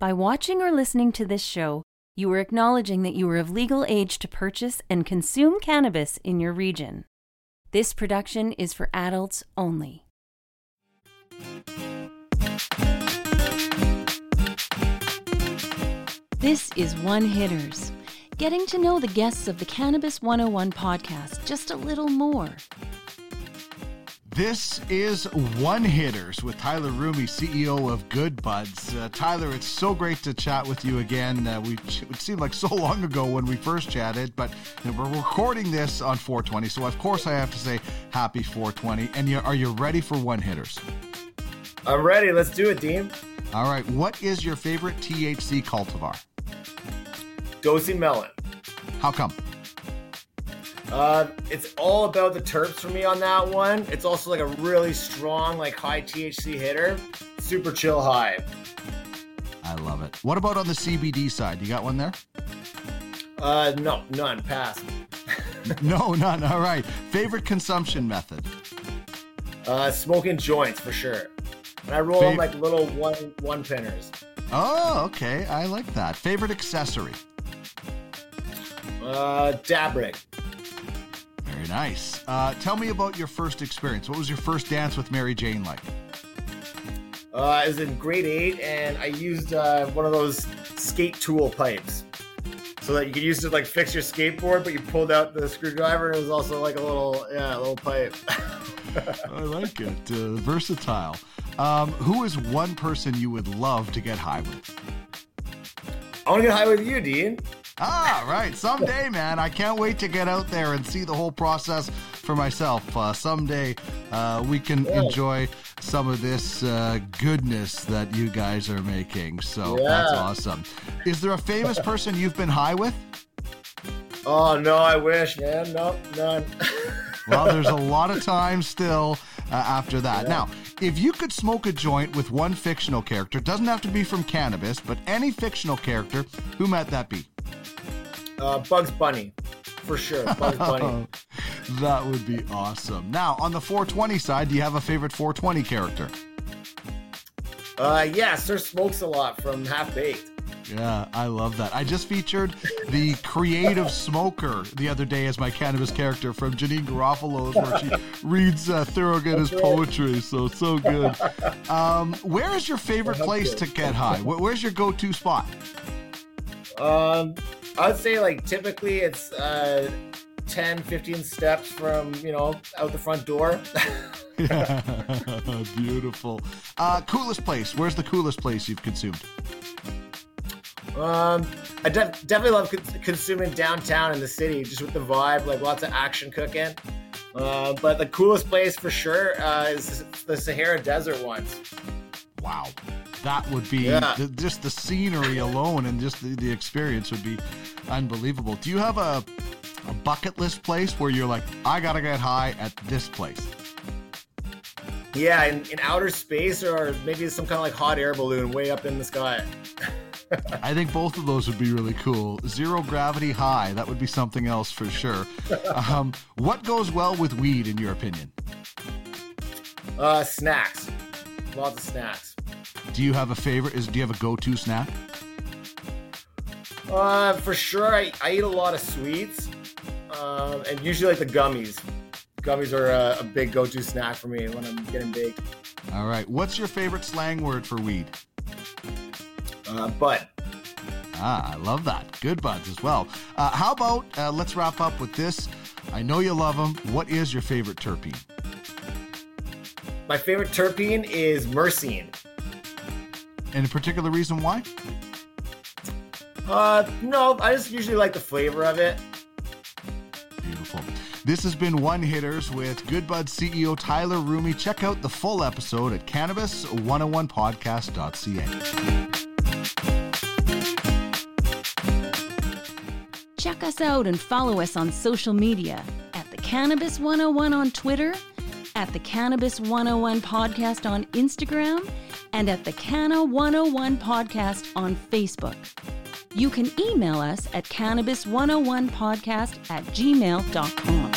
By watching or listening to this show, you are acknowledging that you are of legal age to purchase and consume cannabis in your region. This production is for adults only. This is One Hitters, getting to know the guests of the Cannabis 101 podcast just a little more. This is One Hitters with Tyler Rumi, CEO of Good Buds. Uh, Tyler, it's so great to chat with you again. Uh, we it seemed like so long ago when we first chatted, but you know, we're recording this on 420, so of course I have to say happy 420. And you, are you ready for One Hitters? I'm ready. Let's do it, Dean. All right. What is your favorite THC cultivar? Dosi Melon. How come? Uh, it's all about the terps for me on that one. It's also like a really strong, like high THC hitter. Super chill high. I love it. What about on the CBD side? You got one there? Uh, no, none. Pass. no, none. All right. Favorite consumption method? Uh, smoking joints for sure. And I roll Fav- them like little one one pinners. Oh, okay. I like that. Favorite accessory? Uh, dab rig. Very nice. Uh, tell me about your first experience. What was your first dance with Mary Jane like? Uh, I was in grade eight, and I used uh, one of those skate tool pipes, so that you could use it to like fix your skateboard, but you pulled out the screwdriver, and it was also like a little, yeah, a little pipe. I like it. Uh, versatile. Um, who is one person you would love to get high with? I want to get high with you, Dean. Ah, right. Someday, man. I can't wait to get out there and see the whole process for myself. Uh, someday uh, we can yeah. enjoy some of this uh, goodness that you guys are making. So yeah. that's awesome. Is there a famous person you've been high with? Oh, no, I wish, man. No, none. well, there's a lot of time still uh, after that. Yeah. Now, if you could smoke a joint with one fictional character, doesn't have to be from cannabis, but any fictional character, who might that be? Uh, Bugs Bunny, for sure. Bugs Bunny. that would be awesome. Now, on the 420 side, do you have a favorite 420 character? Uh, yeah, Sir Smokes a lot from Half Baked. Yeah, I love that. I just featured the creative smoker the other day as my cannabis character from Janeane Garofalo's, where she reads uh, Thorogood's poetry. So so good. Um, where is your favorite place to get high? Where's your go-to spot? Um, I would say like typically it's uh, 10, 15 steps from, you know, out the front door. yeah, beautiful. Uh, coolest place. Where's the coolest place you've consumed? Um, I def- definitely love con- consuming downtown in the city, just with the vibe, like lots of action cooking. Uh, but the coolest place for sure uh, is the Sahara Desert ones. Wow that would be yeah. the, just the scenery alone and just the, the experience would be unbelievable. Do you have a, a bucket list place where you're like, I gotta get high at this place? Yeah, in, in outer space or maybe some kind of like hot air balloon way up in the sky. I think both of those would be really cool. Zero gravity high, that would be something else for sure. Um, what goes well with weed, in your opinion? Uh, snacks. Lots of snacks. Do you have a favorite? Is do you have a go-to snack? Uh, for sure, I, I eat a lot of sweets, um, and usually like the gummies. Gummies are a, a big go-to snack for me when I'm getting baked. All right, what's your favorite slang word for weed? Uh, bud. Ah, I love that. Good buds as well. Uh, how about uh, let's wrap up with this? I know you love them. What is your favorite terpene? My favorite terpene is myrcene. Any particular reason why? Uh, no, I just usually like the flavor of it. Beautiful. This has been One Hitters with Good Bud CEO Tyler Rumi. Check out the full episode at cannabis101podcast.ca. Check us out and follow us on social media at the Cannabis 101 on Twitter, at the Cannabis 101 podcast on Instagram, and at the Canna 101 podcast on Facebook. You can email us at cannabis101podcast at gmail.com.